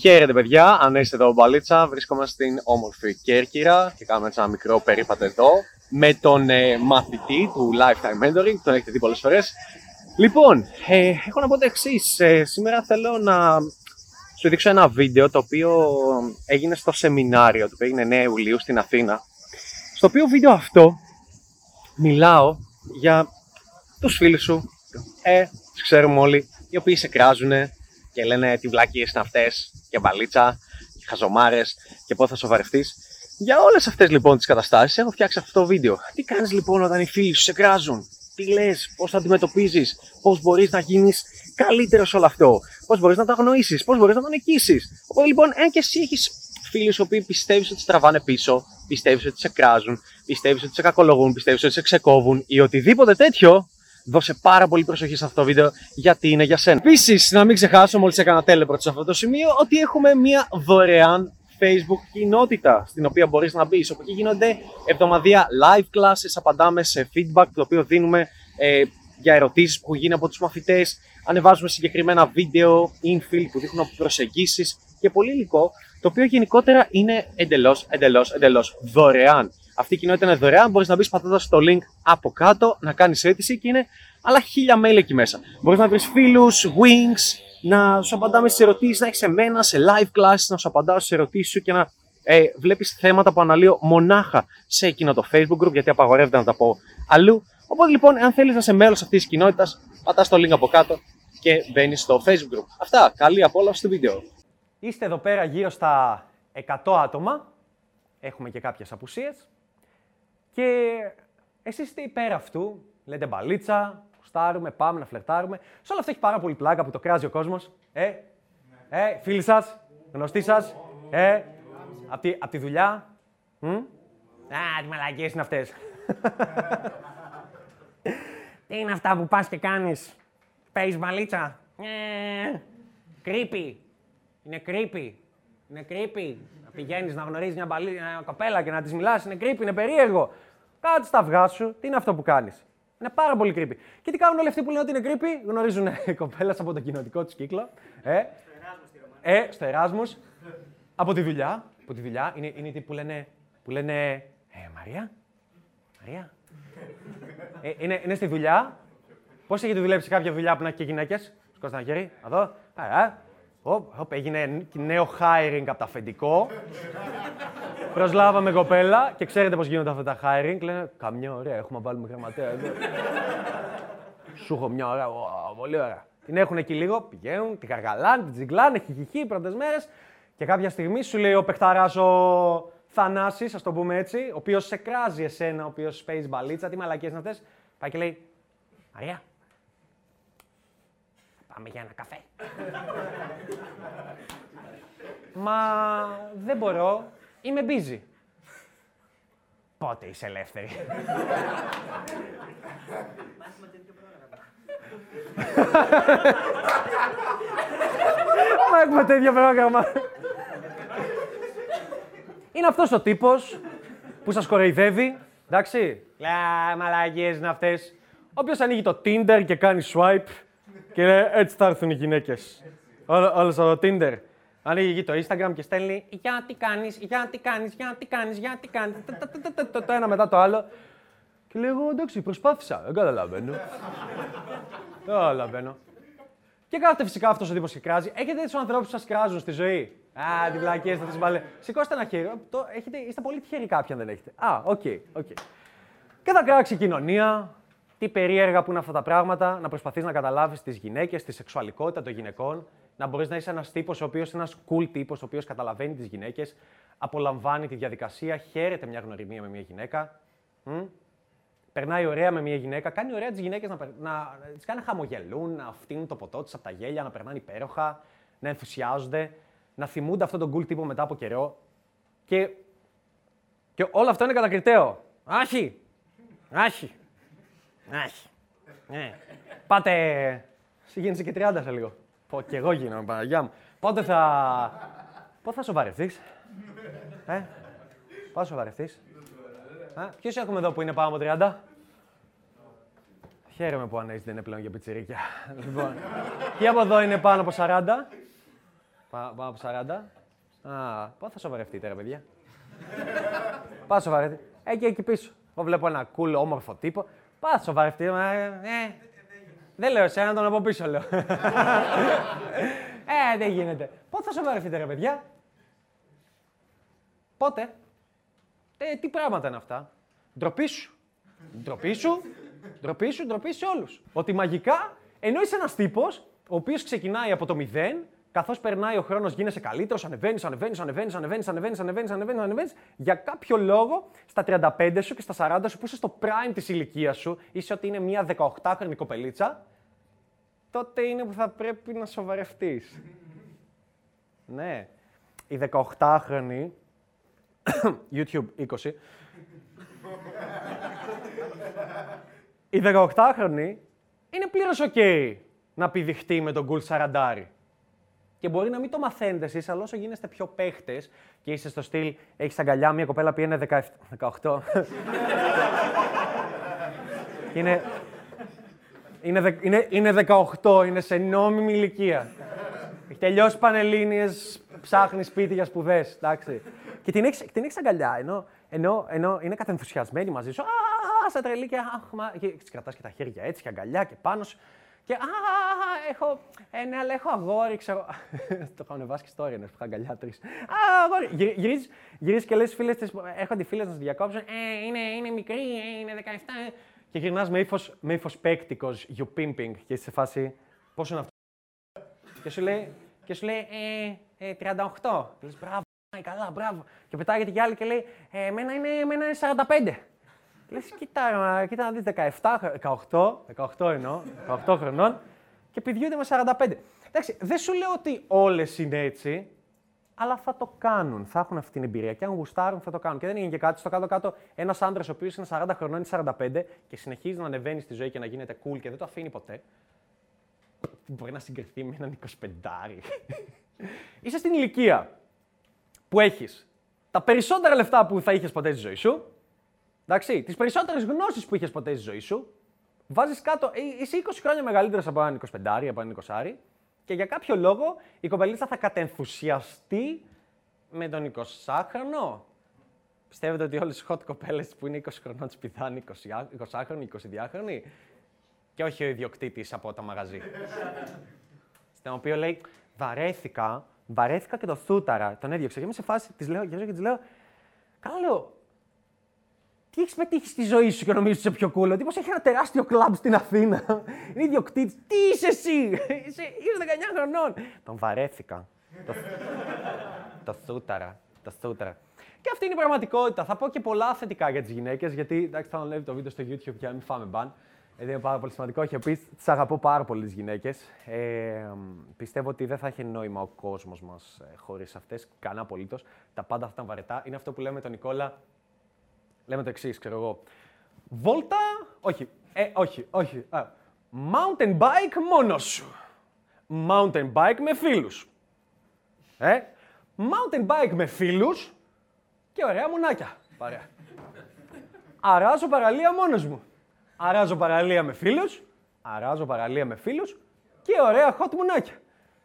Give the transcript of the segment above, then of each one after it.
Χαίρετε παιδιά, αν είστε εδώ μπαλίτσα, βρίσκομαι στην όμορφη Κέρκυρα και κάνουμε έτσι ένα μικρό περίπατο εδώ με τον ε, μαθητή του Lifetime Mentoring, τον έχετε δει πολλές φορές. Λοιπόν, ε, έχω να πω το εξής. Ε, σήμερα θέλω να σου δείξω ένα βίντεο το οποίο έγινε στο σεμινάριο, το οποίο έγινε 9 Ιουλίου στην Αθήνα. Στο οποίο βίντεο αυτό μιλάω για τους φίλους σου, ε, τους ξέρουμε όλοι, οι οποίοι σε κράζουν και λένε τι βλάκιες είναι αυτές και μπαλίτσα και χαζομάρες και πώς θα σοβαρευτείς. Για όλες αυτές λοιπόν τις καταστάσεις έχω φτιάξει αυτό το βίντεο. Τι κάνεις λοιπόν όταν οι φίλοι σου σε κράζουν, τι λες, πώς θα αντιμετωπίζεις, πώς μπορείς να γίνεις καλύτερος σε όλο αυτό, πώς μπορείς να το αγνοήσεις, πώς μπορείς να τον νικήσεις; Οπότε λοιπόν, αν και εσύ έχεις φίλους οι οποίοι πιστεύεις ότι στραβάνε πίσω, πιστεύεις ότι σε κράζουν, πιστεύεις ότι σε κακολογούν, πιστεύεις ότι σε ξεκόβουν ή οτιδήποτε τέτοιο, δώσε πάρα πολύ προσοχή σε αυτό το βίντεο γιατί είναι για σένα. Επίσης, να μην ξεχάσω, μόλις έκανα τέλεπρο σε αυτό το σημείο, ότι έχουμε μια δωρεάν Facebook κοινότητα στην οποία μπορείς να μπεις. Όπου εκεί γίνονται εβδομαδία live classes, απαντάμε σε feedback το οποίο δίνουμε ε, για ερωτήσεις που έχουν γίνει από τους μαθητές, ανεβάζουμε συγκεκριμένα βίντεο, infill που δείχνουν προσεγγίσεις και πολύ υλικό, το οποίο γενικότερα είναι εντελώς, εντελώς, εντελώς δωρεάν. Αυτή η κοινότητα είναι δωρεάν. Μπορείς να μπεις πατώντας το link από κάτω, να κάνεις αίτηση και είναι άλλα χίλια mail εκεί μέσα. Μπορείς να βρεις φίλους, wings, να σου απαντάμε στι ερωτήσεις, να έχεις εμένα σε live classes, να σου απαντάω στι ερωτήσεις σου και να ε, βλέπεις θέματα που αναλύω μονάχα σε εκείνο το Facebook group, γιατί απαγορεύεται να τα πω αλλού. Οπότε λοιπόν, αν θέλεις να είσαι μέλος αυτής της κοινότητας, πατάς το link από κάτω και μπαίνεις στο Facebook group. Αυτά. Καλή απόλαυση στο βίντεο. Είστε εδώ πέρα γύρω στα 100 άτομα. Έχουμε και κάποιες απουσίες. Και εσείς είστε υπέρ αυτού. Λέτε μπαλίτσα, στάρουμε, πάμε να φλερτάρουμε. Σε όλο αυτό έχει πάρα πολύ πλάκα που το κράζει ο κόσμος. Ε, ε, φίλοι σας, γνωστοί σας, ε, από τη, απ τη δουλειά. Μ; Α, τι μαλακίες είναι αυτές. τι είναι αυτά που πας και κάνεις; Παίζεις μπαλίτσα; Ε, creepy. Είναι creepy. Είναι creepy. Να πηγαίνεις να γνωρίζεις μια, μπαλί, μια κοπέλα και να της μιλάς. Είναι creepy, είναι περίεργο. Κάτσε στα αυγά σου. Τι είναι αυτό που κάνεις; Είναι πάρα πολύ creepy. Και τι κάνουν όλοι αυτοί που λένε ότι είναι creepy; Γνωρίζουν κοπέλας από το κοινοτικό τους κύκλο. Ε, ε, στο Εράσμους. από τη δουλειά. Από τη δουλειά. Είναι, είναι οι που λένε, που λένε Ε, Μαρία. Μαρία. Ε, είναι, είναι στη δουλειά. Πώς έχετε δουλέψει κάποια δουλειά που να έχει και γυναίκες; Σκόστε ένα χέρι. Εδώ. Ε, Οπ, έγινε νέο hiring από το αφεντικό. Προσλάβαμε κοπέλα και ξέρετε πώς γίνονται αυτά τα hiring. Λένε Καμιά ωραία, έχουμε βάλουμε γραμματέα εδώ. Σου έχω μια ωραία, πολύ ωραία. Την έχουν εκεί λίγο, πηγαίνουν, την καργαλάνε, την τζιγκλάνε, χιχιχί πρώτες μέρες. Και κάποια στιγμή σου λέει ο παιχταράς ο Θανάσης, ας το πούμε έτσι, ο οποίος σε κράζει εσένα, ο οποίος παίζει μπαλίτσα, τι μαλακίε είναι αυτές. Πάει και λέει Μαρία, Πάμε για ένα καφέ. Μα δεν μπορώ. Είμαι busy. Πότε είσαι ελεύθερη. Μα έχουμε τέτοιο πρόγραμμα. Είναι αυτός ο τύπος που σας κοροϊδεύει, εντάξει; Αλλά, μαλακίες είναι αυτές. Όποιος ανοίγει το Tinder και κάνει swipe, και λέει, έτσι θα έρθουν οι γυναίκες. Όλος στο Tinder. Ανοίγει το Instagram και στέλνει Γεια τι κάνεις, γεια τι κάνεις, γεια τι κάνεις, γεια τι κάνεις. Το ένα μετά το άλλο. Και λέει, εγώ εντάξει, προσπάθησα. Δεν καταλαβαίνω. Δεν καταλαβαίνω. Και κάθεται φυσικά αυτός ο τύπος και κράζει. Έχετε τους ανθρώπους που σας κράζουν στη ζωή; Α, τις βλακείες, θα τις μπαλέ. Σηκώστε ένα χέρι. Το, έχετε, είστε πολύ τυχεροί κάποιοι αν δεν έχετε. Α, OK, okay, OK. Okay. Και θα κράξει η κοινωνία, τι περίεργα που είναι αυτά τα πράγματα, να προσπαθείς να καταλάβεις τις γυναίκες, τη σεξουαλικότητα των γυναικών, να μπορείς να είσαι ένας τύπος ο οποίος είναι ένας cool τύπος, ο οποίος καταλαβαίνει τις γυναίκες, απολαμβάνει τη διαδικασία, χαίρεται μια γνωριμία με μια γυναίκα. Μ; Περνάει ωραία με μια γυναίκα, κάνει ωραία τις γυναίκες να, να, να τις κάνει να χαμογελούν, να φτύνουν το ποτό της από τα γέλια, να περνάνε υπέροχα, να ενθουσιάζονται, να θυμούνται αυτόν τον cool τύπο μετά από καιρό. Και, και όλο αυτό είναι κατακριτέο. Άχι! Άχι! Άχι. Ναι. Πάτε. Εσύ γίνεσαι και 30 σε λίγο. Πω, και εγώ γίνομαι, Παναγιά μου. Πότε θα. Πότε θα σοβαρευτείς; Ε, πότε θα σοβαρευτείς; Ποιος έχουμε εδώ που είναι πάνω από 30. Χαίρομαι που ανέζει δεν είναι πλέον για πιτσιρίκια. λοιπόν, και από εδώ είναι πάνω από 40. Πάνω Πάνω από 40. Α, πότε θα σοβαρευτείτε, ρε παιδιά; Πάω σοβαρευτείτε. Εκεί, εκεί πίσω. Εγώ βλέπω ένα cool, όμορφο τύπο. Πάω σοβαρευτείτε. Ε, ε, δεν λέω εσένα, τον από πίσω λέω. ε, δεν γίνεται. Πότε θα σοβαρευτείτε, ρε παιδιά; Πότε; Ε, τι πράγματα είναι αυτά; Ντροπή σου. Ντροπή σου. Ντροπή σου, ντροπή σε όλους. Ότι μαγικά, ενώ είσαι ένας τύπος, ο οποίος ξεκινάει από το μηδέν, καθώς περνάει ο χρόνος, γίνεσαι καλύτερος, ανεβαίνεις, ανεβαίνεις, ανεβαίνεις, ανεβαίνεις, ανεβαίνεις, ανεβαίνεις, ανεβαίνεις, ανεβαίνεις. Για κάποιο λόγο, στα 35 σου και στα 40 σου, που είσαι στο prime της ηλικίας σου, είσαι ότι είναι μια 18χρονη κοπελίτσα, τότε είναι που θα πρέπει να σοβαρευτείς. ναι. Η 18χρονη, YouTube 20, η 18χρονη είναι πλήρως OK να πηδηχτεί με τον κουλ σαραντάρι. Και μπορεί να μην το μαθαίνετε εσείς, αλλά όσο γίνεστε πιο παίχτες και είστε στο στυλ, έχεις αγκαλιά μια κοπέλα που είναι 18. είναι, είναι, είναι, είναι 18, είναι σε νόμιμη ηλικία. Έχει τελειώσει πανελλήνιες, ψάχνει σπίτι για σπουδές, εντάξει. Και την έχεις την έχεις αγκαλιά, ενώ, ενώ, ενώ είναι κατενθουσιασμένη μαζί σου. Α, στα τρελή και, αχ, μα, και κρατάς και τα χέρια έτσι και αγκαλιά και πάνω σου. Και α, έχω, ε, ναι, αλλά έχω αγόρι, ξέρω. το έχω ανεβάσει και story, ναι, που είχα αγκαλιά τρεις. Α, αγόρι. Γυρίζεις και λες φίλες της, έρχονται οι φίλε να σε διακόψουν. Ε, είναι, είναι μικρή, ε, είναι 17. Και γυρνάς με ύφος με ύφος παίκτικος, you pimping, και είσαι σε φάση. Πόσο είναι αυτό; και σου λέει, και σου λέει ε, ε, 38. Λες, μπράβο, καλά, μπράβο. Και πετάγεται κι άλλη και λέει, ε, εμένα είναι, εμένα είναι 45. Λες, κοίτα, κοίτα να δεις 17, 18, 18 εννοώ, 18 χρονών και πηδιούνται με 45. Εντάξει, δεν σου λέω ότι όλες είναι έτσι, αλλά θα το κάνουν. Θα έχουν αυτή την εμπειρία. Και αν γουστάρουν, θα το κάνουν. Και δεν είναι και κάτι. Στο κάτω-κάτω, ένας άντρας ο οποίος είναι 40 χρονών ή 45 και συνεχίζει να ανεβαίνει στη ζωή και να γίνεται cool και δεν το αφήνει ποτέ. Μπορεί να συγκριθεί με έναν 25 Είσαι στην ηλικία που έχεις τα περισσότερα λεφτά που θα είχες ποτέ στη ζωή σου, Εντάξει, τις περισσότερες γνώσεις που είχες ποτέ στη ζωή σου, βάζεις κάτω. Ε, είσαι 20 χρόνια μεγαλύτερος από έναν 25 από έναν 20 και για κάποιο λόγο η κοπελίτσα θα κατενθουσιαστεί με τον 20χρονο. Πιστεύετε ότι όλες οι hot κοπέλες που είναι 20 χρονών τις πηδάνε 20χρονοι, 22χρονοι και όχι ο ιδιοκτήτης από το μαγαζί. Στον οποίο λέει, βαρέθηκα, βαρέθηκα και το θούταρα. Τον έδιωξε. Και είμαι σε φάση, της λέω, και της λέω, καλά λέω, τι έχεις πετύχει στη ζωή σου και νομίζει ότι είσαι πιο cool. Ο τύπος έχει ένα τεράστιο κλαμπ στην Αθήνα. Είναι ιδιοκτήτης. Τι είσαι εσύ, είσαι, 19 χρονών. Τον βαρέθηκα. το, το θούταρα. Το θούταρα. Και αυτή είναι η πραγματικότητα. Θα πω και πολλά θετικά για τις γυναίκες, γιατί εντάξει, θα ανέβει το βίντεο στο YouTube για να μην φάμε μπαν. Γιατί είναι πάρα πολύ σημαντικό. Έχει πει, τις αγαπώ πάρα πολύ τις γυναίκες. Ε, πιστεύω ότι δεν θα έχει νόημα ο κόσμος μας ε, χωρίς αυτές. Κανένα απολύτως. Τα πάντα αυτά βαρετά. Είναι αυτό που λέμε τον Νικόλα λέμε το εξής, ξέρω εγώ. Βόλτα, όχι, ε, όχι, όχι. Α, mountain bike μόνος σου. Mountain bike με φίλους. Ε, mountain bike με φίλους και ωραία μουνάκια. Παρέα. Αράζω παραλία μόνος μου. Αράζω παραλία με φίλους, αράζω παραλία με φίλους και ωραία hot μουνάκια.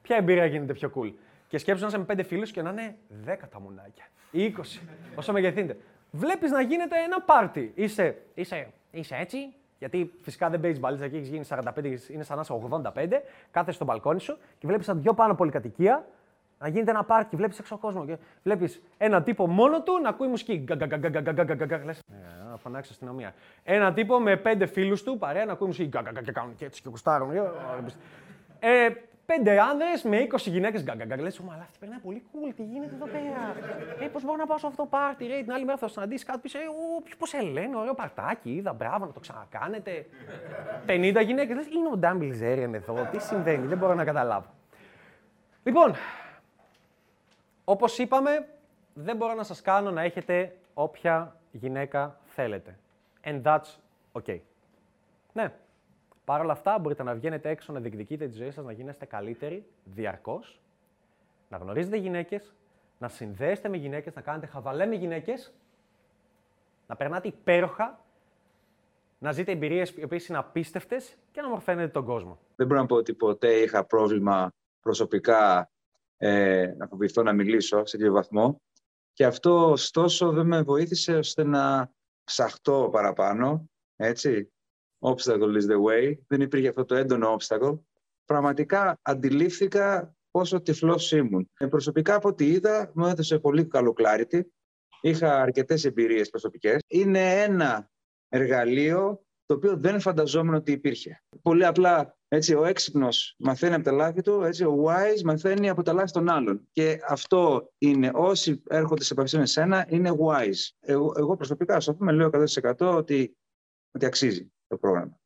Ποια εμπειρία γίνεται πιο cool; Και σκέψου να είσαι με πέντε φίλους και να είναι δέκα τα μουνάκια. Ή 20. Όσο μεγεθύνεται βλέπει να γίνεται ένα πάρτι. Είσαι, είσαι, είσαι έτσι, γιατί φυσικά δεν παίζει μπαλίτσα και έχει γίνει 45, είναι σαν να είσαι 85, κάθεσαι στο μπαλκόνι σου και βλέπει σαν δυο πάνω πολυκατοικία να γίνεται ένα πάρτι. Βλέπει έξω κόσμο και βλέπει ένα τύπο μόνο του να ακούει μουσική. Λε, να φωνάξει αστυνομία. Ένα τύπο με πέντε φίλου του παρέα να ακούει μουσική. Και έτσι και κουστάρουν. Ε, πέντε άνδρες με 20 γυναίκες. Γκαγκαγκ. Λες, αλλά αυτή περνάει πολύ cool. Τι γίνεται εδώ πέρα; ε, πώς μπορώ να πάω σε αυτό το πάρτι; Ρε, την άλλη μέρα θα συναντήσει κάτι πίσω. Ε, πώς σε λένε, ωραίο παρτάκι. Είδα, μπράβο, να το ξανακάνετε. 50 γυναίκες. Λες, είναι ο Ντάμπιλ Ζέριαν εδώ. Τι συμβαίνει, δεν μπορώ να καταλάβω. Λοιπόν, όπως είπαμε, δεν μπορώ να σας κάνω να έχετε όποια γυναίκα θέλετε. And that's okay. Ναι, Παρ' όλα αυτά, μπορείτε να βγαίνετε έξω, να διεκδικείτε τη ζωή σας, να γίνεστε καλύτεροι διαρκώς, να γνωρίζετε γυναίκες, να συνδέεστε με γυναίκες, να κάνετε χαβαλέ με γυναίκες, να περνάτε υπέροχα, να ζείτε εμπειρίες οι οποίες είναι απίστευτες και να μορφαίνετε τον κόσμο. Δεν μπορώ να πω ότι ποτέ είχα πρόβλημα προσωπικά ε, να φοβηθώ να μιλήσω σε τέτοιο βαθμό. Και αυτό, ωστόσο, δεν με βοήθησε ώστε να ψαχτώ παραπάνω, έτσι. Obstacle is the way. Δεν υπήρχε αυτό το έντονο obstacle. Πραγματικά αντιλήφθηκα πόσο τυφλός ήμουν. Ε, προσωπικά από ό,τι είδα, μου έδωσε πολύ καλό clarity. Είχα αρκετές εμπειρίες προσωπικές. Είναι ένα εργαλείο το οποίο δεν φανταζόμουν ότι υπήρχε. Πολύ απλά έτσι, ο έξυπνος μαθαίνει από τα λάθη του, έτσι, ο wise μαθαίνει από τα λάθη των άλλων. Και αυτό είναι, όσοι έρχονται σε επαφή με σένα, είναι wise. Εγώ, εγώ προσωπικά, ας πούμε, λέω 100% ότι, ότι αξίζει το πρόγραμμα.